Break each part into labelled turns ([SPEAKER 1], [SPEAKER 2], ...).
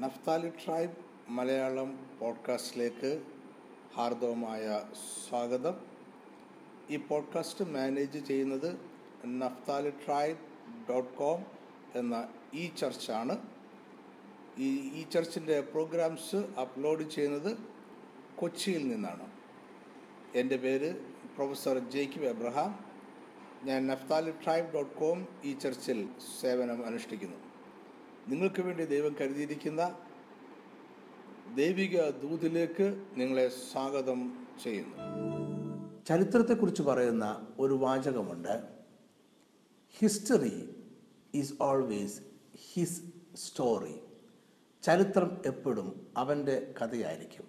[SPEAKER 1] Naphtali tribe Malayalam പോഡ്കാസ്റ്റിലേക്ക് ഹാർദവമായ സ്വാഗതം. ഈ പോഡ്കാസ്റ്റ് മാനേജ് ചെയ്യുന്നത് നഫ്താലി ട്രൈബ് ഡോട്ട് കോം എന്ന ഈ ചർച്ചാണ്. ഈ ഈ ചർച്ചിന്റെ പ്രോഗ്രാംസ് അപ്ലോഡ് ചെയ്യുന്നത് കൊച്ചിയിൽ നിന്നാണ്. എന്റെ പേര് പ്രൊഫസർ ജേക്കിബ് എബ്രഹാം. ഞാൻ നഫ്താലി ട്രൈബ് ഡോട്ട് കോം ഈ ചർച്ചിൽ സേവനം അനുഷ്ഠിക്കുന്നു. നിങ്ങൾക്ക് വേണ്ടി ദൈവം കരുതിയിരിക്കുന്ന ദൈവിക ദൂതിലേക്ക് നിങ്ങളെ സ്വാഗതം ചെയ്യുന്നു. ചരിത്രത്തെക്കുറിച്ച് പറയുന്ന ഒരു വാചകമുണ്ട്. History is always his story ചരിത്രം എപ്പോഴും അവന്റെ കഥയായിരിക്കും.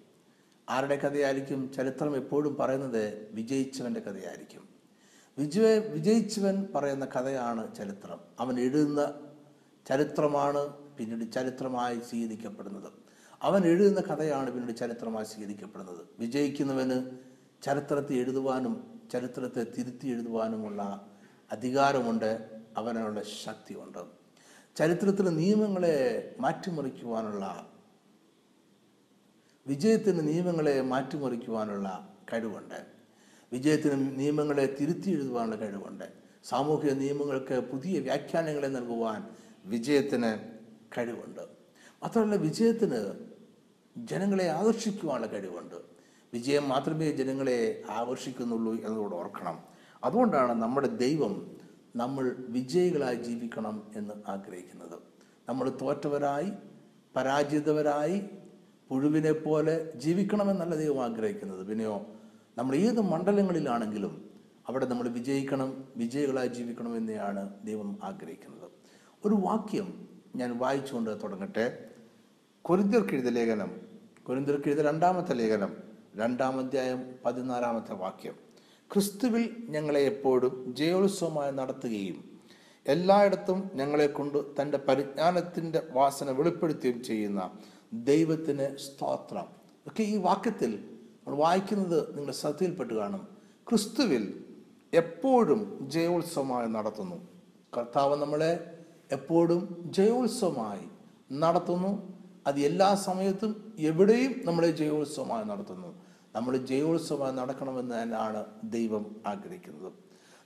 [SPEAKER 1] ആരുടെ കഥയായിരിക്കും? ചരിത്രം എപ്പോഴും പറയുന്നത് വിജയിച്ചവന്റെ കഥയായിരിക്കും. വിജയ വിജയിച്ചവൻ പറയുന്ന കഥയാണ് ചരിത്രം. അവൻ എഴുതുന്ന ചരിത്രമാണ് പിന്നീട് ചരിത്രമായി സ്വീകരിക്കപ്പെടുന്നത്. അവൻ എഴുതുന്ന കഥയാണ് പിന്നീട് ചരിത്രമായി സ്വീകരിക്കപ്പെടുന്നത്. വിജയിക്കുന്നവന് ചരിത്രത്തെ എഴുതുവാനും ചരിത്രത്തെ തിരുത്തി എഴുതുവാനുമുള്ള അധികാരമുണ്ട് അവനുള്ള ശക്തിയുണ്ട്. ചരിത്രത്തിലെ നിയമങ്ങളെ മാറ്റിമറിക്കുവാനുള്ള വിജയത്തിന് നിയമങ്ങളെ മാറ്റിമറിക്കുവാനുള്ള കഴിവുണ്ട്. വിജയത്തിന് നിയമങ്ങളെ തിരുത്തി എഴുതുവാനുള്ള കഴിവുണ്ട്. സാമൂഹിക നിയമങ്ങൾക്ക് പുതിയ വ്യാഖ്യാനങ്ങളെ നൽകുവാൻ വിജയത്തിന് കഴിവുണ്ട്. മാത്രമല്ല വിജയത്തിന് ജനങ്ങളെ ആകർഷിക്കുവാനുള്ള കഴിവുണ്ട്. വിജയം മാത്രമേ ജനങ്ങളെ ആകർഷിക്കുന്നുള്ളൂ എന്നതോട് ഓർക്കണം. അതുകൊണ്ടാണ് നമ്മുടെ ദൈവം നമ്മൾ വിജയികളായി ജീവിക്കണം എന്ന് ആഗ്രഹിക്കുന്നത്. നമ്മൾ തോറ്റവരായി പരാജിതവരായി പുഴുവിനെ പോലെ ജീവിക്കണമെന്നല്ല ദൈവം ആഗ്രഹിക്കുന്നത്. പിന്നെയോ നമ്മൾ ഏത് മണ്ഡലങ്ങളിലാണെങ്കിലും അവിടെ നമ്മൾ വിജയിക്കണം വിജയികളായി ജീവിക്കണം എന്നെയാണ് ദൈവം ആഗ്രഹിക്കുന്നത്. ഒരു വാക്യം ഞാൻ വായിച്ചുകൊണ്ട് തുടങ്ങട്ടെ. കൊരിന്തിർക്കെഴുത ലേഖനം കൊരിന്തിർക്കെഴുത രണ്ടാമത്തെ ലേഖനം രണ്ടാം അധ്യായം പതിനാലാമത്തെ വാക്യം. ക്രിസ്തുവിൽ ഞങ്ങളെ എപ്പോഴും ജയോത്സവമായി നടത്തുകയും എല്ലായിടത്തും ഞങ്ങളെ കൊണ്ട് തന്റെ പരിജ്ഞാനത്തിന്റെ വാസന വെളിപ്പെടുത്തുകയും ചെയ്യുന്ന ദൈവത്തിന് സ്തോത്രം. ഒക്കെ ഈ വാക്യത്തിൽ നമ്മൾ വായിക്കുന്നത് നിങ്ങൾ ശ്രദ്ധയിൽപ്പെട്ട് കാണും. ക്രിസ്തുവിൽ എപ്പോഴും ജയോത്സവമായി നടത്തുന്നു. കർത്താവ് നമ്മളെ എപ്പോഴും ജയോത്സവമായി നടത്തുന്നു. അത് എല്ലാ സമയത്തും എവിടെയും നമ്മൾ ജയോത്സവമായി നടത്തുന്നു. നമ്മൾ ജയോത്സവമായി നടക്കണമെന്ന് തന്നെയാണ് ദൈവം ആഗ്രഹിക്കുന്നത്.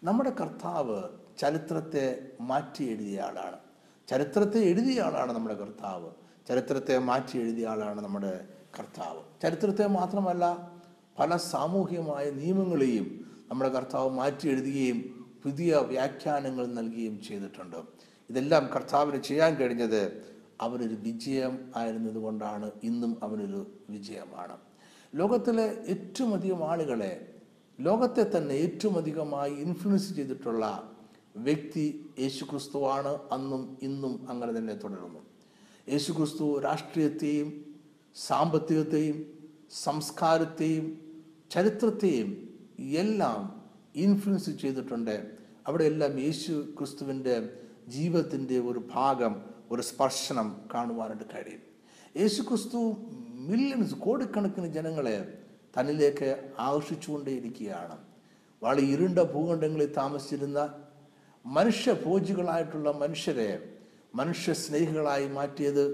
[SPEAKER 1] നമ്മുടെ കർത്താവ് ചരിത്രത്തെ മാറ്റി എഴുതിയ ആളാണ്. ചരിത്രത്തെ എഴുതിയ ആളാണ് നമ്മുടെ കർത്താവ്. ചരിത്രത്തെ മാറ്റി എഴുതിയ ആളാണ് നമ്മുടെ കർത്താവ്. ചരിത്രത്തെ മാത്രമല്ല പല സാമൂഹികമായ നിയമങ്ങളെയും നമ്മുടെ കർത്താവ് മാറ്റി എഴുതുകയും പുതിയ വ്യാഖ്യാനങ്ങൾ നൽകുകയും ചെയ്തിട്ടുണ്ട്. ഇതെല്ലാം കർത്താവിന് ചെയ്യാൻ കഴിഞ്ഞത് അവനൊരു വിജയം ആയിരുന്നതുകൊണ്ടാണ് ഇന്നും അവനൊരു വിജയമാണ്. ലോകത്തിലെ ഏറ്റവും അധികം ആളുകളെ ലോകത്തെ തന്നെ ഏറ്റവും അധികമായി ഇൻഫ്ലുവൻസ് ചെയ്തിട്ടുള്ള വ്യക്തി യേശു ക്രിസ്തുവാണ് അന്നും ഇന്നും അങ്ങനെ തന്നെ തുടരുന്നു. യേശു ക്രിസ്തു രാഷ്ട്രീയത്തെയും സാമ്പത്തികത്തെയും സംസ്കാരത്തെയും ചരിത്രത്തെയും എല്ലാം ഇൻഫ്ലുവൻസ് ചെയ്തിട്ടുണ്ട്. അവിടെയെല്ലാം യേശു ക്രിസ്തുവിന്റെ ജീവിതത്തിന്റെ ഒരു ഭാഗം ഒരു സ്പർശനം കാണുവാനായിട്ട് കഴിയും. യേശു ക്രിസ്തു മില്യൺസ് കോടിക്കണക്കിന് ജനങ്ങളെ തന്നിലേക്ക് ആകർഷിച്ചുകൊണ്ടേയിരിക്കുകയാണ്. വളരെ ഇരുണ്ട ഭൂഖണ്ഡങ്ങളിൽ താമസിച്ചിരുന്ന മനുഷ്യഭോജികളായിട്ടുള്ള മനുഷ്യരെ മനുഷ്യ സ്നേഹികളായി മാറ്റിയത്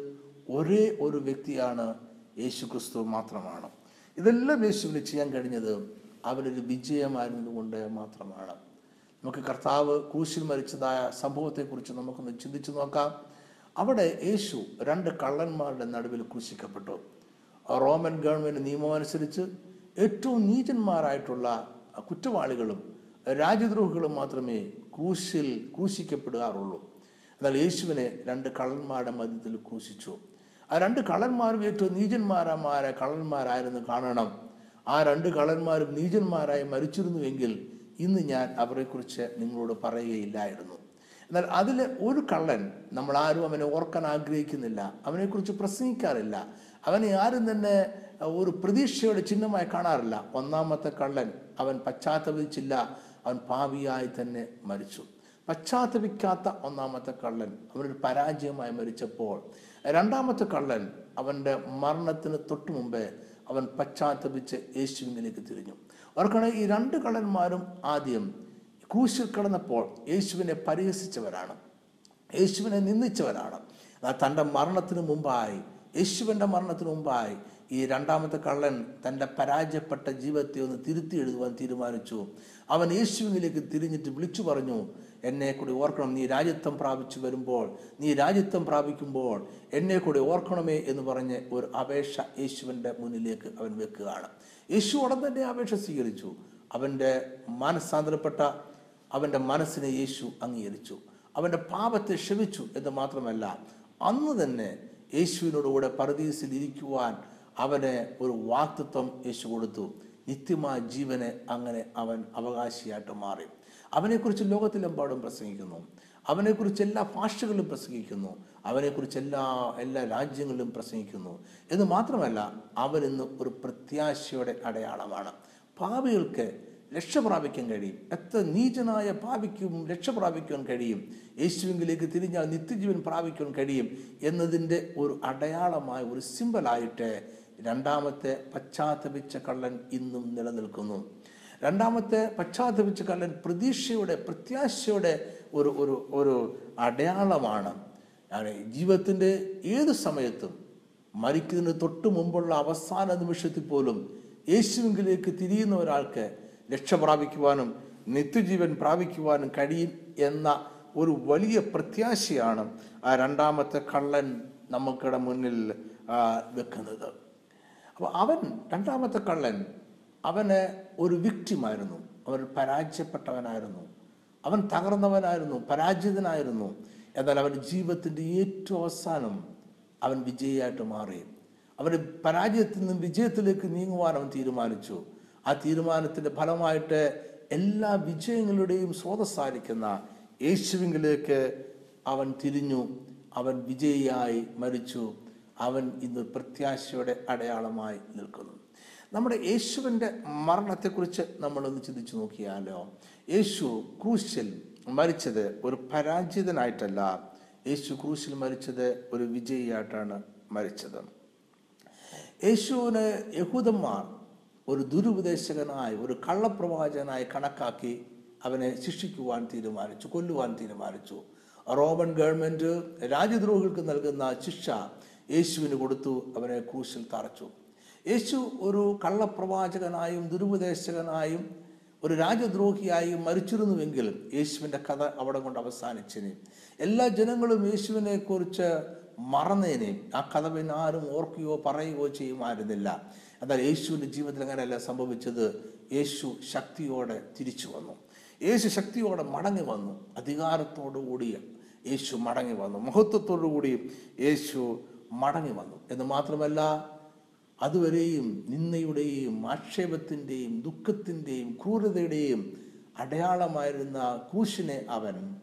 [SPEAKER 1] ഒരേ ഒരു വ്യക്തിയാണ് യേശു ക്രിസ്തു മാത്രമാണ്. ഇതെല്ലാം യേശുവിന് ചെയ്യാൻ കഴിഞ്ഞത് അവനൊരു വിജയമായിരുന്നതുകൊണ്ട് മാത്രമാണ്. നമുക്ക് കർത്താവ് ക്രൂശിൽ മരിച്ചതായ സംഭവത്തെക്കുറിച്ച് നമുക്കൊന്ന് ചിന്തിച്ചു നോക്കാം. അവിടെ യേശു രണ്ട് കള്ളന്മാരുടെ നടുവിൽ ക്രൂശിക്കപ്പെട്ടു. റോമൻ ഗവൺമെന്റ് നിയമമനുസരിച്ച് ഏറ്റവും നീചന്മാരായിട്ടുള്ള കുറ്റവാളികളും രാജ്യദ്രോഹികളും മാത്രമേ ക്രൂശിൽ ക്രൂശിക്കപ്പെടാറുള്ളൂ. എന്നാൽ യേശുവിനെ രണ്ട് കള്ളന്മാരുടെ മധ്യത്തിൽ ക്രൂശിച്ചു. ആ രണ്ട് കള്ളന്മാരും ഏറ്റവും നീചന്മാരമാരെ കള്ളന്മാരായിരുന്നു. കാണണം. ആ രണ്ട് കള്ളന്മാരും നീചന്മാരായി മരിച്ചിരുന്നുവെങ്കിൽ ഇന്ന് ഞാൻ അവരെക്കുറിച്ച് നിങ്ങളോട് പറയുകയില്ലായിരുന്നു. എന്നാൽ അതിൽ ഒരു കള്ളൻ നമ്മൾ ആരും അവനെ ഓർക്കാൻ ആഗ്രഹിക്കുന്നില്ല അവനെക്കുറിച്ച് പ്രസംഗിക്കാറില്ല അവനെ ആരും തന്നെ ഒരു പ്രതീക്ഷയുടെ ചിഹ്നമായി കാണാറില്ല. ഒന്നാമത്തെ കള്ളൻ അവൻ പശ്ചാത്തപിച്ചില്ല അവൻ പാവിയായി തന്നെ മരിച്ചു. പശ്ചാത്തപിക്കാത്ത ഒന്നാമത്തെ കള്ളൻ അവനൊരു പരാജയമായി മരിച്ചപ്പോൾ രണ്ടാമത്തെ കള്ളൻ അവന്റെ മരണത്തിന് തൊട്ടു മുമ്പേ അവൻ പശ്ചാത്തപിച്ച് യേശുവിനിലേക്ക് തിരിഞ്ഞു. ഓർക്കണേ ഈ രണ്ട് കള്ളന്മാരും ആദ്യം ക്രൂശിൽ കിടന്നപ്പോൾ യേശുവിനെ പരിഹസിച്ചവരാണ്. യേശുവിനെ നിന്ദിച്ചവരാണ്. തന്റെ മരണത്തിന് മുമ്പായി യേശുവിന്റെ മരണത്തിന് മുമ്പായി ഈ രണ്ടാമത്തെ കള്ളൻ തന്റെ പരാജയപ്പെട്ട ജീവിതത്തെ ഒന്ന് തിരുത്തി എഴുതുവാൻ തീരുമാനിച്ചു. അവൻ യേശുവിലേക്ക് തിരിഞ്ഞിട്ട് വിളിച്ചു പറഞ്ഞു എന്നെ കൂടി ഓർക്കണം നീ രാജ്യത്വം പ്രാപിച്ചു വരുമ്പോൾ നീ രാജ്യത്വം പ്രാപിക്കുമ്പോൾ എന്നെ കൂടി ഓർക്കണമേ എന്ന് പറഞ്ഞ് ഒരു അപേക്ഷ യേശുവിന്റെ മുന്നിലേക്ക് അവൻ വെക്കുകയാണ്. യേശു ഉടൻ തന്നെ അപേക്ഷ സ്വീകരിച്ചു. അവന്റെ മനസ്സാന്തരപ്പെട്ട അവന്റെ മനസ്സിനെ യേശു അംഗീകരിച്ചു. അവന്റെ പാപത്തെ ക്ഷമിച്ചു എന്ന് മാത്രമല്ല അന്ന് തന്നെ യേശുവിനോടുകൂടെ പരദീസിൽ ഇരിക്കുവാൻ അവന് ഒരു വാക്തത്വം യേശു കൊടുത്തു. നിത്യമായ ജീവനെ അങ്ങനെ അവൻ അവകാശിയായിട്ട് മാറി. അവനെക്കുറിച്ച് ലോകത്തിലെമ്പാടും പ്രസംഗിക്കുന്നു. അവനെക്കുറിച്ച് എല്ലാ ഭാഷകളിലും പ്രസംഗിക്കുന്നു. അവനെക്കുറിച്ച് എല്ലാ എല്ലാ രാജ്യങ്ങളിലും പ്രസംഗിക്കുന്നു. എന്ന് മാത്രമല്ല അവൻ ഇന്ന് ഒരു പ്രത്യാശയുടെ അടയാളമാണ്. പാപികൾക്ക് രക്ഷ പ്രാപിക്കാൻ കഴിയും. എത്ര നീചനായ പാപിക്കും രക്ഷ പ്രാപിക്കാൻ കഴിയും. യേശുവിങ്കിലേക്ക് തിരിഞ്ഞാൽ നിത്യജീവൻ പ്രാപിക്കാൻ കഴിയും എന്നതിന്റെ ഒരു അടയാളമായ ഒരു സിമ്പലായിട്ട് രണ്ടാമത്തെ പശ്ചാത്തപിച്ച കള്ളൻ ഇന്നും നിലനിൽക്കുന്നു. രണ്ടാമത്തെ പശ്ചാത്തപിച്ച കള്ളൻ പ്രതീക്ഷയുടെ പ്രത്യാശയുടെ ഒരു ഒരു ഒരു അടയാളമാണ്. ജീവിതത്തിന്റെ ഏത് സമയത്തും മരിക്കുന്നതിന് തൊട്ട് മുമ്പുള്ള അവസാന നിമിഷത്തിൽ പോലും യേശുവിലേക്ക് തിരിയുന്ന ഒരാൾക്ക് രക്ഷ പ്രാപിക്കുവാനും നിത്യജീവൻ പ്രാപിക്കുവാനും കഴിയും എന്ന ഒരു വലിയ പ്രത്യാശയാണ് ആ രണ്ടാമത്തെ കള്ളൻ നമുക്കിടെ മുന്നിൽ വെക്കുന്നത്. അപ്പോൾ അവൻ രണ്ടാമത്തെ കള്ളൻ അവന് ഒരു വിക്ടിമായിരുന്നു അവൻ പരാജയപ്പെട്ടവനായിരുന്നു. അവൻ തകർന്നവനായിരുന്നു പരാജിതനായിരുന്നു. എന്നാൽ അവന്റെ ജീവിതത്തിന്റെ ഏറ്റവും അവസാനം അവൻ വിജയിയായിട്ട് മാറി. അവന്റെ പരാജയത്തിൽ നിന്നും വിജയത്തിലേക്ക് നീങ്ങുവാൻ അവൻ തീരുമാനിച്ചു. ആ തീരുമാനത്തിന്റെ ഫലമായിട്ട് എല്ലാ വിജയങ്ങളുടെയും സ്രോതസ്സായിരിക്കുന്ന യേശുവിങ്കിലേക്ക് അവൻ തിരിഞ്ഞു. അവൻ വിജയിയായി മരിച്ചു. അവൻ ഇന്ന് പ്രത്യാശയുടെ അടയാളമായി നിൽക്കുന്നു. നമ്മുടെ യേശുവിന്റെ മരണത്തെക്കുറിച്ച് നമ്മളൊന്ന് ചിന്തിച്ചു നോക്കിയാലോ? യേശു ക്രൂശിൽ മരിച്ചത് ഒരു പരാജിതനായിട്ടല്ല. യേശു ക്രൂശിൽ മരിച്ചത് ഒരു വിജയിയായിട്ടാണ് മരിച്ചത്. യേശുവിന് യഹൂദന്മാർ ഒരു ദുരുപദേശകനായി ഒരു കള്ളപ്രവാചകനായി കണക്കാക്കി അവനെ ശിക്ഷിക്കുവാൻ തീരുമാനിച്ചു കൊല്ലുവാൻ തീരുമാനിച്ചു. റോമൻ ഗവൺമെന്റ് രാജ്യദ്രോഹികൾക്ക് നൽകുന്ന ശിക്ഷ യേശുവിന് കൊടുത്തു അവനെ ക്രൂശിൽ തറച്ചു. യേശു ഒരു കള്ളപ്രവാചകനായും ദുരുപദേശകനായും ഒരു രാജദ്രോഹിയായും മരിച്ചിരുന്നുവെങ്കിലും യേശുവിന്റെ കഥ അവിടെ കൊണ്ട് അവസാനിച്ചിന്. എല്ലാ ജനങ്ങളും യേശുവിനെ കുറിച്ച് മറന്നേനെ. ആ കഥ പിന്നെ ആരും ഓർക്കുകയോ പറയുകയോ ചെയ്യുമായിരുന്നില്ല. എന്നാൽ യേശുവിന്റെ ജീവിതത്തിൽ അങ്ങനെയല്ല സംഭവിച്ചത്. യേശു ശക്തിയോടെ തിരിച്ചു വന്നു. യേശു ശക്തിയോടെ മടങ്ങി വന്നു. അധികാരത്തോടു കൂടി യേശു മടങ്ങി വന്നു. മഹത്വത്തോടു കൂടി യേശു മടങ്ങി വന്നു. എന്ന് മാത്രമല്ല അതുവരെയും നിന്ദയുടെയും ആക്ഷേപത്തിന്റെയും ദുഃഖത്തിന്റെയും ക്രൂരതയുടെയും അടയാളമായിരുന്ന ക്രൂശിനെ അവൻ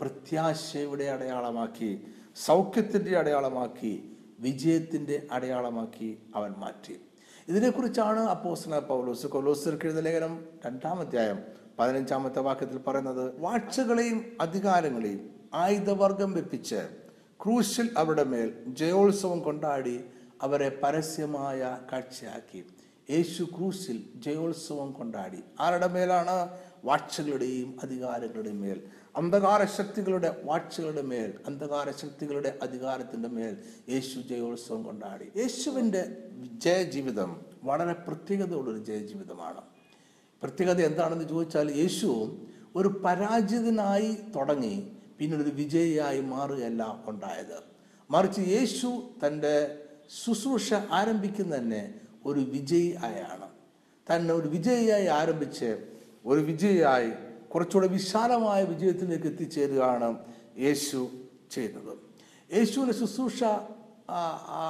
[SPEAKER 1] പ്രത്യാശയുടെ അടയാളമാക്കി സൗഖ്യത്തിന്റെ അടയാളമാക്കി വിജയത്തിന്റെ അടയാളമാക്കി അവൻ മാറ്റി. ഇതിനെക്കുറിച്ചാണ് അപ്പോസ്ന പൗലോസ് കൊലോസിർക്ക് എഴുതിയ ലേഖനം രണ്ടാമധ്യായം പതിനഞ്ചാമത്തെ വാക്യത്തിൽ പറയുന്നത് വാഴ്ചകളെയും അധികാരങ്ങളെയും ആയുധവർഗം വെപ്പിച്ച് ക്രൂശിൽ അവരുടെ മേൽ ജയോത്സവം കൊണ്ടാടി അവരെ പരസ്യമായ കാഴ്ചയാക്കി. യേശു ക്രൂശിൽ ജയോത്സവം കൊണ്ടാടി. ആരുടെ മേലാണ്? വാഴ്ചകളുടെയും അധികാരങ്ങളുടെയും മേൽ. അന്ധകാര ശക്തികളുടെ വാഴ്ചകളുടെ മേൽ അന്ധകാര ശക്തികളുടെ അധികാരത്തിന്റെ മേൽ യേശു ജയോത്സവം കൊണ്ടാടി. യേശുവിന്റെ ജയജീവിതം വളരെ പ്രത്യേകതയുള്ളൊരു ജയജീവിതമാണ്. പ്രത്യേകത എന്താണെന്ന് ചോദിച്ചാൽ യേശു ഒരു പരാജിതനായി തുടങ്ങി പിന്നീട് വിജയിയായി മാറുകയല്ല ഉണ്ടായത്. മറിച്ച് യേശു തന്റെ ശുശ്രൂഷ ആരംഭിക്കുന്ന തന്നെ ഒരു വിജയി ആയാണ്. തന്നെ ഒരു വിജയിയായി ആരംഭിച്ച് ഒരു വിജയിയായി കുറച്ചുകൂടെ വിശാലമായ വിജയത്തിലേക്ക് എത്തിച്ചേരുകയാണ് യേശു ചെയ്തത്. യേശുവിന്റെ ശുശ്രൂഷ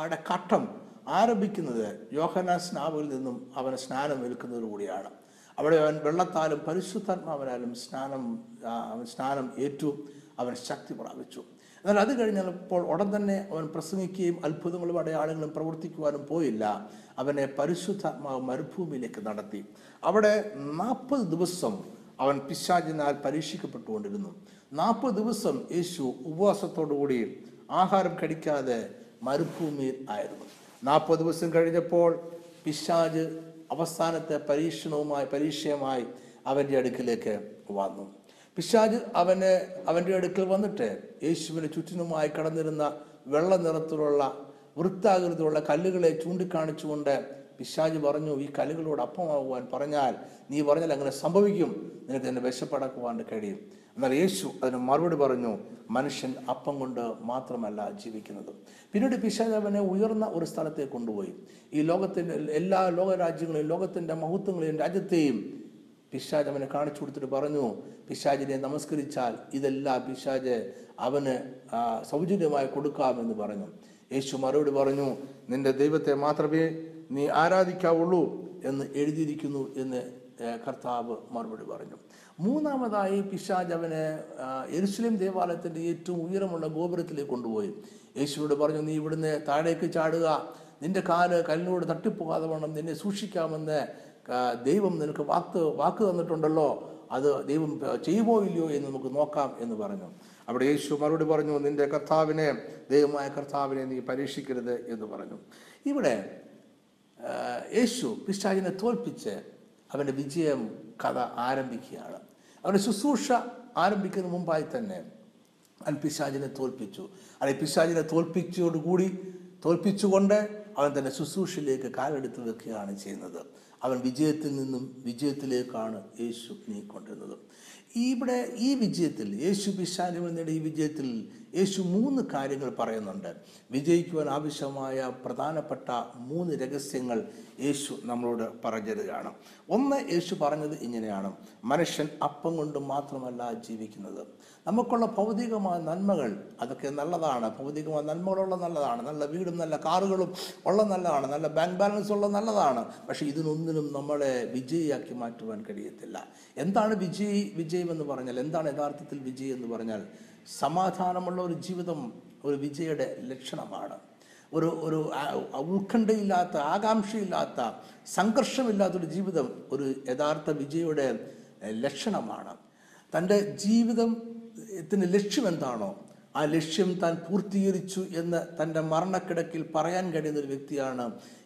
[SPEAKER 1] യുടെ ഘട്ടം ആരംഭിക്കുന്നത് യോഹന സ്നാവിൽ നിന്നും അവനെ സ്നാനം ഏൽക്കുന്നതോടുകൂടിയാണ് അവിടെ അവൻ വെള്ളത്താലും പരിശുദ്ധാത്മാവനാലും സ്നാനം അവൻ സ്നാനം ഏറ്റു. അവൻ ശക്തി പ്രാപിച്ചു. എന്നാൽ അത് കഴിഞ്ഞപ്പോൾ ഉടൻ തന്നെ അവൻ പ്രസംഗിക്കുകയും അത്ഭുതങ്ങളും അടയാളങ്ങളും പ്രവർത്തിക്കുവാനും പോയില്ല. അവനെ പരിശുദ്ധാത്മാവ് മരുഭൂമിയിലേക്ക് നടത്തി. അവിടെ നാൽപ്പത് ദിവസം അവൻ പിശാചിനാൽ പരീക്ഷിക്കപ്പെട്ടുകൊണ്ടിരുന്നു. നാൽപ്പത് ദിവസം യേശു ഉപവാസത്തോടുകൂടി ആഹാരം കഴിക്കാതെ മരുഭൂമിയിൽ ആയിരുന്നു. നാൽപ്പത് ദിവസം കഴിഞ്ഞപ്പോൾ പിശാജ് അവസാനത്തെ പരീക്ഷണവുമായി പരീക്ഷയുമായി അവന്റെ അടുക്കിലേക്ക് വന്നു. പിശാജ് അവന് അവന്റെ അടുക്കൽ വന്നിട്ട് യേശുവിന് ചുറ്റിനുമായി കടന്നിരുന്ന വെള്ള നിറത്തിലുള്ള വൃത്താകൃതിയുള്ള കല്ലുകളെ ചൂണ്ടിക്കാണിച്ചുകൊണ്ട് പിശാജ് പറഞ്ഞു ഈ കല്ലുകളോട് അപ്പമാകുവാൻ പറഞ്ഞാൽ നീ പറഞ്ഞാൽ അങ്ങനെ സംഭവിക്കും. നിനക്ക് എന്നെ വിശപ്പടക്കുവാൻ കഴിയും. എന്നാൽ യേശു അതിന് മറുപടി പറഞ്ഞു മനുഷ്യൻ അപ്പം കൊണ്ട് മാത്രമല്ല ജീവിക്കുന്നത്. പിന്നീട് പിശാജ് അവനെ ഉയർന്ന ഒരു സ്ഥലത്തേക്ക് കൊണ്ടുപോയി. ഈ ലോകത്തിന്റെ എല്ലാ ലോകരാജ്യങ്ങളെയും ലോകത്തിന്റെ മഹത്വങ്ങളെയും രാജ്യത്തെയും പിശാജ് അവനെ കാണിച്ചു കൊടുത്തിട്ട് പറഞ്ഞു പിശാജിനെ നമസ്കരിച്ചാൽ ഇതെല്ലാം പിശാജ് അവന് സൗജന്യമായി കൊടുക്കാമെന്ന് പറഞ്ഞു. യേശു മറുപടി പറഞ്ഞു നിന്റെ ദൈവത്തെ മാത്രമേ നീ ആരാധിക്കാവുള്ളൂ എന്ന് എഴുതിയിരിക്കുന്നു എന്ന് കർത്താവ് മറുപടി പറഞ്ഞു. മൂന്നാമതായി പിശാജ് അവനെ യെരുശലേം ദേവാലയത്തിന്റെ ഏറ്റവും ഉയരമുള്ള ഗോപുരത്തിലേക്ക് കൊണ്ടുപോയി. യേശുവോട് പറഞ്ഞു നീ ഇവിടുന്ന് താഴേക്ക് ചാടുക. നിന്റെ കാൽ കല്ലിനോട് തട്ടിപ്പോകാതെ വേണം നിന്നെ സൂക്ഷിക്കാമെന്ന് ദൈവം നിനക്ക് വാക്ക് വാക്ക് തന്നിട്ടുണ്ടല്ലോ. അത് ദൈവം ചെയ്യുമോ ഇല്ലയോ എന്ന് നമുക്ക് നോക്കാം എന്ന് പറഞ്ഞു. അവിടെ യേശു മറുപടി പറഞ്ഞു നിന്റെ കർത്താവിനെ ദൈവമായ കർത്താവിനെ നീ പരീക്ഷിക്കരുത് എന്ന് പറഞ്ഞു. ഇവിടെ യേശു പിശാചിനെ തോൽപ്പിച്ച് അവന്റെ വിജയം കഥ ആരംഭിക്കുകയാണ്. അവന്റെ ശുശ്രൂഷ ആരംഭിക്കുന്ന മുമ്പായി തന്നെ അവൻ പിശാചിനെ തോൽപ്പിച്ചു. അല്ലെ പിശാചിനെ തോൽപ്പിച്ചോടുകൂടി തോൽപ്പിച്ചുകൊണ്ട് അവൻ തന്നെ ശുശ്രൂഷയിലേക്ക് കാലെടുത്ത് വെക്കുകയാണ് ചെയ്യുന്നത്. അവൻ വിജയത്തിൽ നിന്നും വിജയത്തിലേക്കാണ് യേശു നീക്കൊണ്ടിരുന്നത്. ഇവിടെ ഈ വിജയത്തിൽ യേശു നേടിയ ഈ വിജയത്തിൽ യേശു മൂന്ന് കാര്യങ്ങൾ പറയുന്നുണ്ട്. വിജയിക്കുവാൻ ആവശ്യമായ പ്രധാനപ്പെട്ട മൂന്ന് രഹസ്യങ്ങൾ യേശു നമ്മളോട് പറഞ്ഞതാണ് ഒന്ന് യേശു പറഞ്ഞത് ഇങ്ങനെയാണ്. മനുഷ്യൻ അപ്പം കൊണ്ട് മാത്രമല്ല ജീവിക്കുന്നത്. നമുക്കുള്ള ഭൗതികമായ നന്മകൾ അതൊക്കെ നല്ലതാണ്. ഭൗതികമായ നന്മകളുള്ള നല്ലതാണ്. നല്ല വീടും നല്ല കാറുകളും ഉള്ള നല്ലതാണ്. നല്ല ബാങ്ക് ബാലൻസ് ഉള്ള നല്ലതാണ്. പക്ഷേ ഇതിനൊന്നിനും നമ്മളെ വിജയിയാക്കി മാറ്റുവാൻ കഴിയത്തില്ല. എന്താണ് വിജയി വിജയം എന്ന് പറഞ്ഞാൽ എന്താണ് യഥാർത്ഥത്തിൽ വിജയം എന്ന് പറഞ്ഞാൽ സമാധാനമുള്ള ഒരു ജീവിതം ഒരു വിജയുടെ ലക്ഷണമാണ്. ഒരു ഒരു ഉത്കണ്ഠയില്ലാത്ത ആകാംക്ഷയില്ലാത്ത സംഘർഷമില്ലാത്തൊരു ജീവിതം ഒരു യഥാർത്ഥ വിജയുടെ ലക്ഷണമാണ്. തന്റെ ജീവിതത്തിന് ലക്ഷ്യം എന്താണോ ആ ലക്ഷ്യം താൻ പൂർത്തീകരിച്ചു എന്ന് തന്റെ മരണക്കിടക്കിൽ പറയാൻ കഴിയുന്ന ഒരു വ്യക്തിയാണ്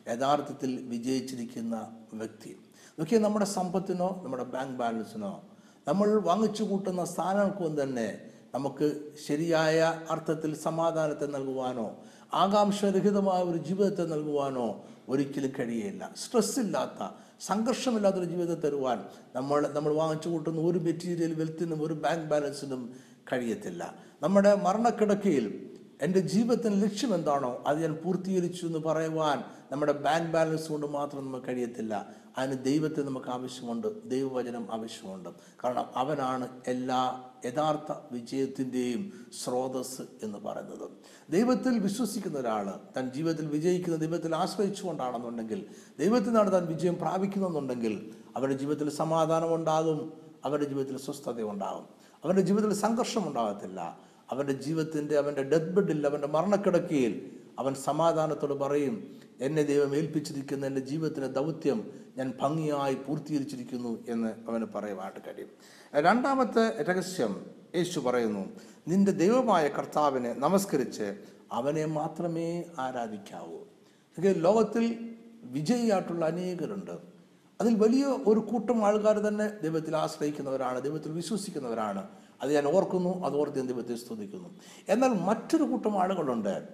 [SPEAKER 1] യഥാർത്ഥത്തിൽ വിജയിച്ചിരിക്കുന്ന വ്യക്തി. നോക്കിയാൽ നമ്മുടെ സമ്പത്തിനോ നമ്മുടെ ബാങ്ക് ബാലൻസിനോ നമ്മൾ വാങ്ങിച്ചു കൂട്ടുന്ന സ്ഥാനങ്ങൾക്കും തന്നെ നമുക്ക് ശരിയായ അർത്ഥത്തിൽ സമാധാനത്തെ നൽകുവാനോ ആകാംക്ഷരഹിതമായ ഒരു ജീവിതത്തെ നൽകുവാനോ ഒരിക്കലും കഴിയില്ല സ്ട്രെസ് ഇല്ലാത്ത സംഘർഷമില്ലാത്തൊരു ജീവിതം തരുവാൻ നമ്മൾ നമ്മൾ വാങ്ങിച്ചു കൂട്ടുന്ന ഒരു മെറ്റീരിയൽ വെൽത്തിനും ഒരു ബാങ്ക് ബാലൻസിനും കഴിയത്തില്ല. നമ്മുടെ മരണക്കിടക്കയിൽ എന്റെ ജീവിതത്തിന് ലക്ഷ്യം എന്താണോ അത് ഞാൻ പൂർത്തീകരിച്ചു എന്ന് പറയുവാൻ നമ്മുടെ ബാങ്ക് ബാലൻസ് കൊണ്ട് മാത്രം നമുക്ക് കഴിയത്തില്ല. അതിന് ദൈവത്തെ നമുക്ക് ആവശ്യമുണ്ട്. ദൈവവചനം ആവശ്യമുണ്ട്. കാരണം അവനാണ് എല്ലാ യഥാർത്ഥ വിജയത്തിന്റെയും സ്രോതസ് എന്ന് പറയുന്നത്. ദൈവത്തിൽ വിശ്വസിക്കുന്ന ഒരാൾ തൻ ജീവിതത്തിൽ വിജയിക്കുന്ന ദൈവത്തിൽ ആശ്രയിച്ചുകൊണ്ടാണെന്നുണ്ടെങ്കിൽ ദൈവത്തിൽ നിന്നാണ് താൻ വിജയം പ്രാപിക്കുന്നെന്നുണ്ടെങ്കിൽ അവരുടെ ജീവിതത്തിൽ സമാധാനം ഉണ്ടാകും. അവരുടെ ജീവിതത്തിൽ സ്വസ്ഥത ഉണ്ടാകും. അവന്റെ ജീവിതത്തിൽ സംഘർഷം ഉണ്ടാകത്തില്ല അവന്റെ ജീവിതത്തിന്റെ അവന്റെ ഡെത്ത് ബെഡിൽ അവന്റെ മരണക്കിടക്കയിൽ അവൻ സമാധാനത്തോട് പറയും എന്നെ ദൈവം ഏൽപ്പിച്ചിരിക്കുന്ന എന്റെ ജീവിതത്തിന്റെ ദൗത്യം ഞാൻ ഭംഗിയായി പൂർത്തീകരിച്ചിരിക്കുന്നു എന്ന് അവന് പറയുവാനായിട്ട് കഴിയും. രണ്ടാമത്തെ രഹസ്യം യേശു പറയുന്നു നിന്റെ ദൈവമായ കർത്താവിനെ നമസ്കരിച്ച് അവനെ മാത്രമേ ആരാധിക്കാവൂ. ലോകത്തിൽ വിജയിയായിട്ടുള്ള അനേകരുണ്ട്. അതിൽ വലിയ ഒരു കൂട്ടം ആൾക്കാർ തന്നെ ദൈവത്തിൽ ആശ്രയിക്കുന്നവരാണ് ദൈവത്തിൽ വിശ്വസിക്കുന്നവരാണ്. അത് ഞാൻ ഓർക്കുന്നു അത് ഞാൻ ദൈവത്തെ സ്തുതിക്കുന്നു. എന്നാൽ മറ്റൊരു കൂട്ടം ആളുകളുണ്ട്.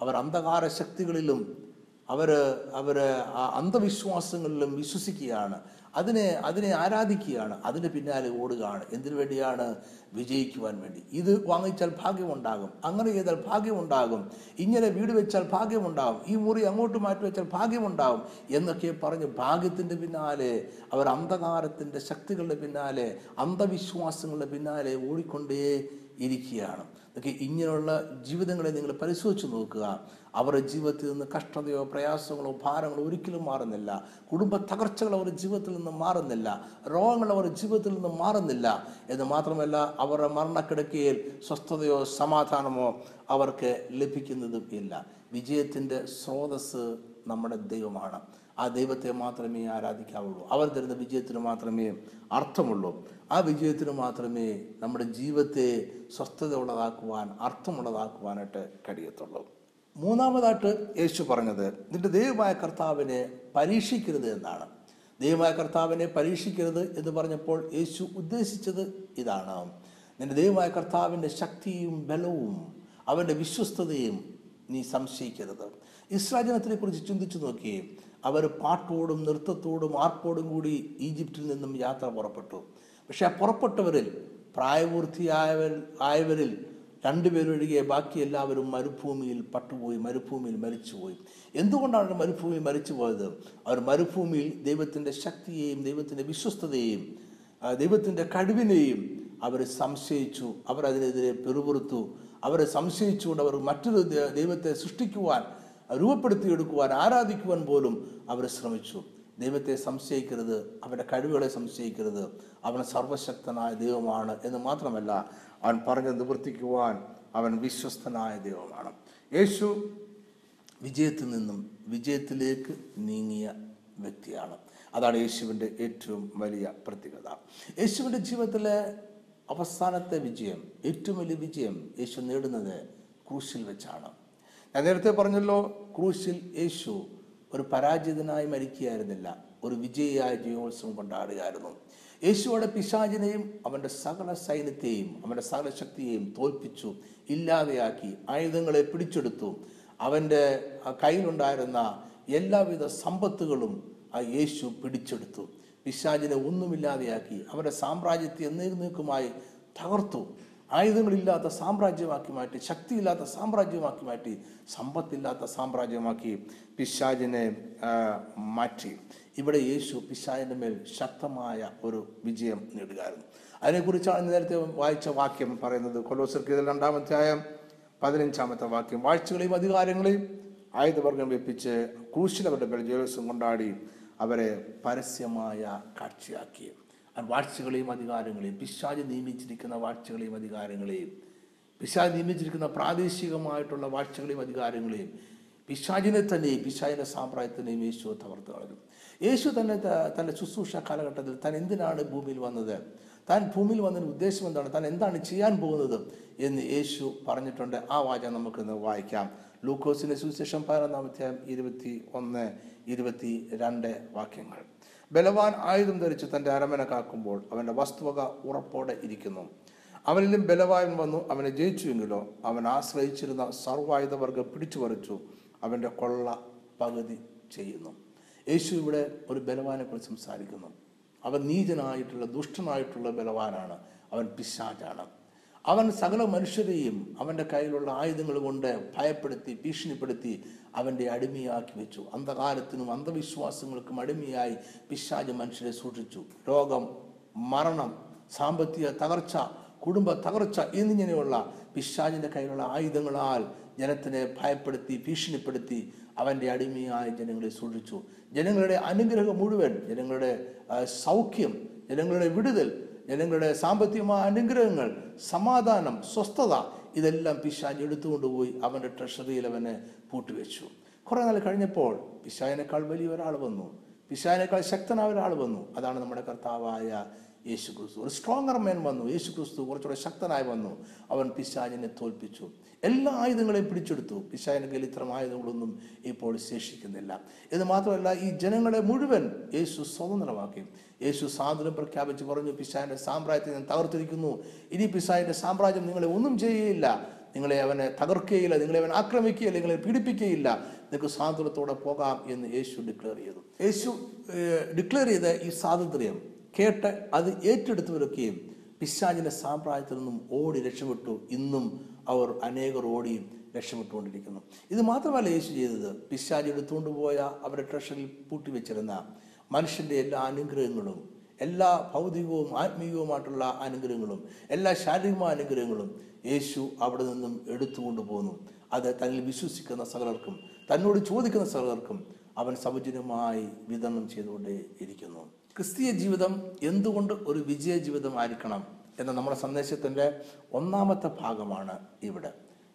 [SPEAKER 1] അവർ അന്ധകാര ശക്തികളിലും അവർ അവർ അന്ധവിശ്വാസങ്ങളിലും വിശ്വസിക്കുകയാണ്. അതിനെ അതിനെ ആരാധിക്കുകയാണ്. അതിന് പിന്നാലെ ഓടുകയാണ്. എന്തിനു വേണ്ടിയാണ്? വിജയിക്കുവാൻ വേണ്ടി. ഇത് വാങ്ങിച്ചാൽ ഭാഗ്യമുണ്ടാകും. അങ്ങനെ ചെയ്താൽ ഭാഗ്യമുണ്ടാകും. ഇങ്ങനെ വീട് വെച്ചാൽ ഭാഗ്യമുണ്ടാകും. ഈ മുറി അങ്ങോട്ട് മാറ്റി വെച്ചാൽ ഭാഗ്യമുണ്ടാകും എന്നൊക്കെ പറഞ്ഞ് ഭാഗ്യത്തിന്റെ പിന്നാലെ അവർ അന്ധകാരത്തിന്റെ ശക്തികളുടെ പിന്നാലെ അന്ധവിശ്വാസങ്ങളുടെ പിന്നാലെ ഓടിക്കൊണ്ടേ ഇരിക്കുകയാണ് ഒക്കെ ഇങ്ങനെയുള്ള ജീവിതങ്ങളെ നിങ്ങൾ പരിശോധിച്ച് നോക്കുക. അവരുടെ ജീവിതത്തിൽ നിന്ന് കഷ്ടതയോ പ്രയാസങ്ങളോ ഭാരങ്ങളോ ഒരിക്കലും മാറുന്നില്ല. കുടുംബ തകർച്ചകൾ അവരുടെ ജീവിതത്തിൽ നിന്ന് മാറുന്നില്ല. രോഗങ്ങൾ അവരുടെ ജീവിതത്തിൽ നിന്ന് മാറുന്നില്ല. എന്ന് മാത്രമല്ല അവരുടെ മരണക്കിടക്കയിൽ സ്വസ്ഥതയോ സമാധാനമോ അവർക്ക് ലഭിക്കുന്നതും ഇല്ല. വിജയത്തിന്റെ സ്രോതസ് നമ്മുടെ ദൈവമാണ്. ആ ദൈവത്തെ മാത്രമേ ആരാധിക്കാവുള്ളൂ. അവർ തരുന്ന വിജയത്തിന് മാത്രമേ അർത്ഥമുള്ളൂ. ആ വിജയത്തിന് മാത്രമേ നമ്മുടെ ജീവിതത്തെ സ്വസ്ഥത ഉള്ളതാക്കുവാൻ അർത്ഥമുള്ളതാക്കുവാനായിട്ട് കഴിയത്തുള്ളൂ. മൂന്നാമതായിട്ട് യേശു പറഞ്ഞത് നിന്റെ ദൈവമായ കർത്താവിനെ പരീക്ഷിക്കരുത് എന്നാണ്. ദൈവമായ കർത്താവിനെ പരീക്ഷിക്കരുത് എന്ന് പറഞ്ഞപ്പോൾ യേശു ഉദ്ദേശിച്ചത് ഇതാണ്. നിന്റെ ദൈവമായ കർത്താവിന്റെ ശക്തിയും ബലവും അവന്റെ വിശ്വസ്തതയും നീ സംശയിക്കരുത്. ഇസ്രായേൽ ജനത്തിനെ കുറിച്ച് ചിന്തിച്ചു നോക്കിയേ അവർ പാട്ടോടും നൃത്തത്തോടും ആർപ്പോടും കൂടി ഈജിപ്തിൽ നിന്നും യാത്ര പുറപ്പെട്ടു. പക്ഷെ ആ പുറപ്പെട്ടവരിൽ പ്രായപൂർത്തിയായവർ ആയവരിൽ രണ്ടുപേരൊഴികെ ബാക്കി എല്ലാവരും മരുഭൂമിയിൽ പട്ടുപോയി മരുഭൂമിയിൽ മരിച്ചുപോയി. എന്തുകൊണ്ടാണ് അവർ മരുഭൂമിയിൽ മരിച്ചു പോയത് അവർ മരുഭൂമിയിൽ ദൈവത്തിന്റെ ശക്തിയെയും ദൈവത്തിന്റെ വിശ്വസ്തതയെയും ദൈവത്തിന്റെ കഴിവിനെയും അവർ സംശയിച്ചു. അവർ അതിനെതിരെ പെറുപുറത്തു. അവരെ സംശയിച്ചുകൊണ്ട് അവർ മറ്റൊരു ദൈവത്തെ സൃഷ്ടിക്കുവാൻ രൂപപ്പെടുത്തിയെടുക്കുവാൻ ആരാധിക്കുവാൻ പോലും അവർ ശ്രമിച്ചു. ദൈവത്തെ സംശയിക്കരുത് അവന്റെ കഴിവുകളെ സംശയിക്കരുത്. അവൻ സർവശക്തനായ ദൈവമാണ് എന്ന് മാത്രമല്ല അവൻ പറഞ്ഞ് നിവർത്തിക്കുവാൻ അവൻ വിശ്വസ്തനായ ദൈവമാണ്. യേശു വിജയത്തിൽ നിന്നും വിജയത്തിലേക്ക് നീങ്ങിയ വ്യക്തിയാണ്. അതാണ് യേശുവിന്റെ ഏറ്റവും വലിയ പ്രത്യേകത. യേശുവിന്റെ ജീവിതത്തിലെ അവസാനത്തെ വിജയം ഏറ്റവും വലിയ വിജയം യേശു നേടുന്നത് ക്രൂശിൽ വെച്ചാണ്. ഞാൻ നേരത്തെ പറഞ്ഞല്ലോ ക്രൂശിൽ യേശു ഒരു പരാജിതനായി മരിക്കുകയായിരുന്നില്ല ഒരു വിജയിയായ ജീവോത്സവം കൊണ്ടാടുകയായിരുന്നു. യേശുവോടെ പിശാചിനെയും അവന്റെ സകല സൈന്യത്തെയും അവന്റെ സകല ശക്തിയെയും തോൽപ്പിച്ചു ഇല്ലാതെയാക്കി ആയുധങ്ങളെ പിടിച്ചെടുത്തു. അവന്റെ കയ്യിലുണ്ടായിരുന്ന എല്ലാവിധ സമ്പത്തുകളും ആ യേശു പിടിച്ചെടുത്തു. പിശാചിനെ ഒന്നുമില്ലാതെയാക്കി അവന്റെ സാമ്രാജ്യത്തെ എന്നേക്കുമായി തകർത്തു. ആയുധങ്ങളില്ലാത്ത സാമ്രാജ്യമാക്കി മാറ്റി ശക്തിയില്ലാത്ത സാമ്രാജ്യമാക്കി മാറ്റി സമ്പത്തില്ലാത്ത സാമ്രാജ്യമാക്കി പിശാജിനെ മാറ്റി. ഇവിടെ യേശു പിശാജിന്റെ മേൽ ശക്തമായ ഒരു വിജയം നേടുകയായിരുന്നു. അതിനെക്കുറിച്ചാണ് നേരത്തെ വായിച്ച വാക്യം പറയുന്നത്. കൊലോസർക്ക് രണ്ടാമധ്യായം പതിനഞ്ചാമത്തെ വാക്യം. വാഴ്ചകളെയും അധികാരങ്ങളെയും ആയുധവർഗം വെപ്പിച്ച് ക്രൂശിൽ അവരുടെ മേൽ കൊണ്ടാടി അവരെ പരസ്യമായ കാഴ്ചയാക്കി. വാഴ്ചകളെയും അധികാരങ്ങളെയും പിശാജ് നിയമിച്ചിരിക്കുന്ന വാഴ്ചകളെയും അധികാരങ്ങളെയും പിശാജ് നിയമിച്ചിരിക്കുന്ന പ്രാദേശികമായിട്ടുള്ള വാഴ്ചകളെയും അധികാരങ്ങളെയും പിശാജിനെ തന്നെയും പിശാജിന്റെ സാമ്പ്രായത്തിനെയും യേശു തകർത്ത് കളഞ്ഞു. യേശു തന്നെ തന്റെ ശുശ്രൂഷ കാലഘട്ടത്തിൽ താൻ എന്തിനാണ് ഭൂമിയിൽ വന്നത്? താൻ ഭൂമിയിൽ വന്നതിന് ഉദ്ദേശം എന്താണ്? താൻ എന്താണ് ചെയ്യാൻ പോകുന്നത്? എന്ന് യേശു പറഞ്ഞിട്ടുണ്ട്. ആ വാചകം നമുക്കിന്ന് വായിക്കാം. ലൂക്കോസിന്റെ സുവിശേഷം പതിനൊന്നാം അധ്യായം ഇരുപത്തി ഒന്ന് ഇരുപത്തി രണ്ട് വാക്യങ്ങൾ. ബലവാൻ ആയുധം ധരിച്ച് തന്റെ അരമന കാക്കുമ്പോൾ അവന്റെ വസ്തുവക ഉറപ്പോടെ ഇരിക്കുന്നു. അവനിലും ബലവായൻ വന്നു അവനെ ജയിച്ചുവെങ്കിലോ അവൻ ആശ്രയിച്ചിരുന്ന സർവായുധവർഗം പിടിച്ചു പറിച്ചു അവന്റെ കൊള്ള പകുതി ചെയ്യുന്നു. യേശു ഇവിടെ ഒരു ബലവാനെ കുറിച്ച് സംസാരിക്കുന്നു. അവൻ നീചനായിട്ടുള്ള ദുഷ്ടനായിട്ടുള്ള ബലവാനാണ്. അവൻ പിശാചാണ്. അവൻ സകല മനുഷ്യരെയും അവന്റെ കയ്യിലുള്ള ആയുധങ്ങൾ കൊണ്ട് ഭയപ്പെടുത്തി ഭീഷണിപ്പെടുത്തി അവന്റെ അടിമയാക്കി വെച്ചു. അന്ധകാലത്തിനും അന്ധവിശ്വാസങ്ങൾക്കും അടിമയായി പിശാജ് മനുഷ്യരെ സൂക്ഷിച്ചു. രോഗം മരണം സാമ്പത്തിക തകർച്ച കുടുംബ തകർച്ച എന്നിങ്ങനെയുള്ള പിശാജിന്റെ കയ്യിലുള്ള ആയുധങ്ങളാൽ ജനത്തിനെ ഭയപ്പെടുത്തി ഭീഷണിപ്പെടുത്തി അവന്റെ അടിമയായ ജനങ്ങളെ സൂക്ഷിച്ചു. ജനങ്ങളുടെ അനുഗ്രഹം മുഴുവൻ ജനങ്ങളുടെ സൗഖ്യം ജനങ്ങളുടെ വിടുതൽ ജനങ്ങളുടെ സാമ്പത്തികമായ അനുഗ്രഹങ്ങൾ സമാധാനം സ്വസ്ഥത ഇതെല്ലാം പിശാജ് എടുത്തുകൊണ്ടുപോയി അവന്റെ ട്രഷറിയിൽ അവനെ പൂട്ടിവെച്ചു. കുറേ നാൾ കഴിഞ്ഞപ്പോൾ പിശാജിനേക്കാൾ വലിയ ഒരാൾ വന്നു. പിശാജിനേക്കാൾ ശക്തനായ ഒരാൾ വന്നു. അതാണ് നമ്മുടെ കർത്താവായ യേശു ക്രിസ്തു ഒരു സ്ട്രോങ്ങർ മാൻ വന്നു. യേശു ക്രിസ്തു കുറച്ചുകൂടെ ശക്തനായി വന്നു. അവൻ പിശാചിനെ തോൽപ്പിച്ചു. എല്ലാ ആയുധങ്ങളെയും പിടിച്ചെടുത്തു. പിശാചിന് കയ്യിൽ ഇത്തരം ആയുധങ്ങളൊന്നും ഇപ്പോൾ ശേഷിക്കുന്നില്ല. ഇത് മാത്രമല്ല ഈ ജനങ്ങളെ മുഴുവൻ യേശു സ്വതന്ത്രമാക്കി. യേശു സ്വാതന്ത്ര്യം പ്രഖ്യാപിച്ച് പറഞ്ഞു പിശാചിന്റെ സാമ്രാജ്യത്തെ ഞാൻ തകർത്തിരിക്കുന്നു. ഇനി പിശാചിന്റെ സാമ്രാജ്യം നിങ്ങളെ ഒന്നും ചെയ്യുകയില്ല നിങ്ങളെ അവനെ തകർക്കുകയില്ല നിങ്ങളെ അവൻ ആക്രമിക്കുകയില്ല നിങ്ങളെ പീഡിപ്പിക്കുകയില്ല നിങ്ങൾക്ക് സ്വാതന്ത്ര്യത്തോടെ പോകാം എന്ന് യേശു ഡിക്ലെയർ ചെയ്തു. യേശു ഡിക്ലെയർ ചെയ്ത ഈ സ്വാതന്ത്ര്യം കേട്ട് അത് ഏറ്റെടുത്തവരൊക്കെയും പിശാചിന്റെ സാമ്രാജ്യത്തിൽ നിന്നും ഓടി രക്ഷപ്പെട്ടു. ഇന്നും അവർ അനേകർ ഓടിയും രക്ഷപ്പെട്ടുകൊണ്ടിരിക്കുന്നു. ഇത് മാത്രമല്ല യേശു ചെയ്തത്. പിശാജ് എടുത്തുകൊണ്ട് പോയ അവരുടെ ട്രഷറിൽ പൂട്ടിവെച്ചിരുന്ന മനുഷ്യന്റെ എല്ലാ അനുഗ്രഹങ്ങളും എല്ലാ ഭൗതികവും ആത്മീയവുമായിട്ടുള്ള അനുഗ്രഹങ്ങളും എല്ലാ ശാരീരികമായ അനുഗ്രഹങ്ങളും യേശു അവിടെ നിന്നും എടുത്തുകൊണ്ട് പോന്നു അത് തന്നിൽ വിശ്വസിക്കുന്ന സകലർക്കും തന്നോട് ചോദിക്കുന്ന സകലർക്കും അവൻ സൗജന്യമായി വിതരണം ചെയ്തുകൊണ്ടേ ഇരിക്കുന്നു ക്രിസ്തീയ ജീവിതം എന്തുകൊണ്ട് ഒരു വിജയ ജീവിതമായിരിക്കണം എന്ന നമ്മുടെ സന്ദേശത്തിന്റെ ഒന്നാമത്തെ ഭാഗമാണ് ഇവിടെ.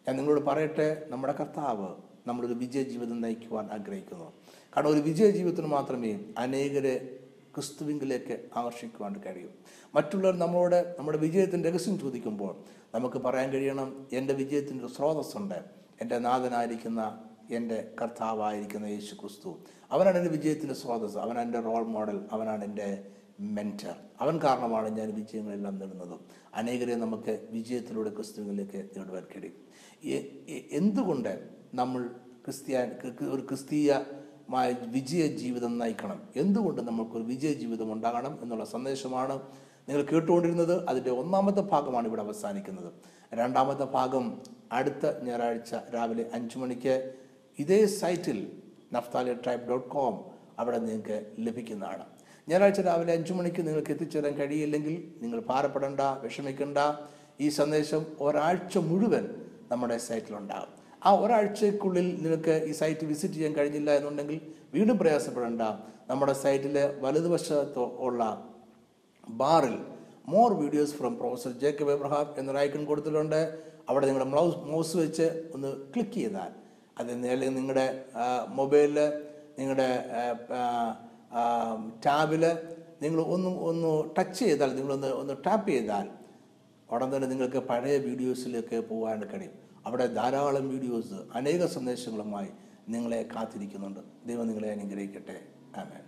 [SPEAKER 1] ഞാൻ നിങ്ങളോട് പറയട്ടെ നമ്മുടെ കർത്താവ് നമ്മളൊരു വിജയ ജീവിതം നയിക്കുവാൻ ആഗ്രഹിക്കുന്നു. കാരണം ഒരു വിജയ ജീവിതത്തിന് മാത്രമേ അനേകരെ ക്രിസ്തുവിങ്കിലേക്ക് ആകർഷിക്കുവാൻ കഴിയൂ. മറ്റുള്ളവർ നമ്മളോട് നമ്മുടെ വിജയത്തിന്റെ രഹസ്യം ചോദിക്കുമ്പോൾ നമുക്ക് പറയാൻ കഴിയണം എന്റെ വിജയത്തിന്റെ സ്രോതസ്സുണ്ട്. എന്റെ നാഥനായിരിക്കുന്ന എന്റെ കർത്താവായിരിക്കുന്ന യേശു ക്രിസ്തു അവനാണ് എന്റെ വിജയത്തിന്റെ സ്രോതസ് അവനാണ് എന്റെ റോൾ മോഡൽ അവനാണ് എന്റെ മെന്റർ അവൻ കാരണമാണ് ഞാൻ വിജയങ്ങളെല്ലാം നേടുന്നതും. അനേകരെ നമുക്ക് വിജയത്തിലൂടെ ക്രിസ്തുവിലേക്ക് നേടുവാൻ കഴിയും എന്തുകൊണ്ട് നമ്മൾ ക്രിസ്ത്യ ക്രി- ഒരു ക്രിസ്തീയമായ വിജയ ജീവിതം നയിക്കണം? എന്തുകൊണ്ട് നമുക്കൊരു വിജയ ജീവിതം ഉണ്ടാകണം എന്നുള്ള സന്ദേശമാണ് നിങ്ങൾ കേട്ടുകൊണ്ടിരുന്നത്. അതിന്റെ ഒന്നാമത്തെ ഭാഗമാണ് ഇവിടെ അവസാനിക്കുന്നത്. രണ്ടാമത്തെ ഭാഗം അടുത്ത ഞായറാഴ്ച രാവിലെ അഞ്ചു മണിക്ക് ഇതേ സൈറ്റിൽ നഫ്താലി ട്രൈബ് ഡോട്ട് കോം അവിടെ നിങ്ങൾക്ക് ലഭിക്കുന്നതാണ്. ഞായറാഴ്ച രാവിലെ അഞ്ചു മണിക്ക് നിങ്ങൾക്ക് എത്തിച്ചേരാൻ കഴിയില്ലെങ്കിൽ നിങ്ങൾ ഭാരപ്പെടേണ്ട വിഷമിക്കേണ്ട. ഈ സന്ദേശം ഒരാഴ്ച മുഴുവൻ നമ്മുടെ സൈറ്റിലുണ്ടാകും. ആ ഒരാഴ്ചക്കുള്ളിൽ നിങ്ങൾക്ക് ഈ സൈറ്റ് വിസിറ്റ് ചെയ്യാൻ കഴിഞ്ഞില്ല എന്നുണ്ടെങ്കിൽ വീണ്ടും പ്രയാസപ്പെടേണ്ട. നമ്മുടെ സൈറ്റിലെ വലതുവശത്ത് ഉള്ള ബാറിൽ more videos from professor Jacob Abraham എന്നൊരു ഐക്കൺ കൊടുത്തിട്ടുണ്ട്. അവിടെ നിങ്ങളുടെ മൗസ് മൗസ് വെച്ച് ഒന്ന് ക്ലിക്ക് ചെയ്താൽ അത് അല്ലെങ്കിൽ നിങ്ങളുടെ മൊബൈലിൽ നിങ്ങളുടെ ടാബിൽ നിങ്ങൾ ഒന്ന് ഒന്ന് ടച്ച് ചെയ്താൽ നിങ്ങളൊന്ന് ഒന്ന് ടാപ്പ് ചെയ്താൽ ഉടൻ തന്നെ നിങ്ങൾക്ക് പഴയ വീഡിയോസിലേക്ക് പോകാൻ കഴിയും. അവിടെ ധാരാളം വീഡിയോസ് അനേക സന്ദേശങ്ങളുമായി നിങ്ങളെ കാത്തിരിക്കുന്നുണ്ട്. ദൈവം നിങ്ങളെ അനുഗ്രഹിക്കട്ടെ. ആമേൻ.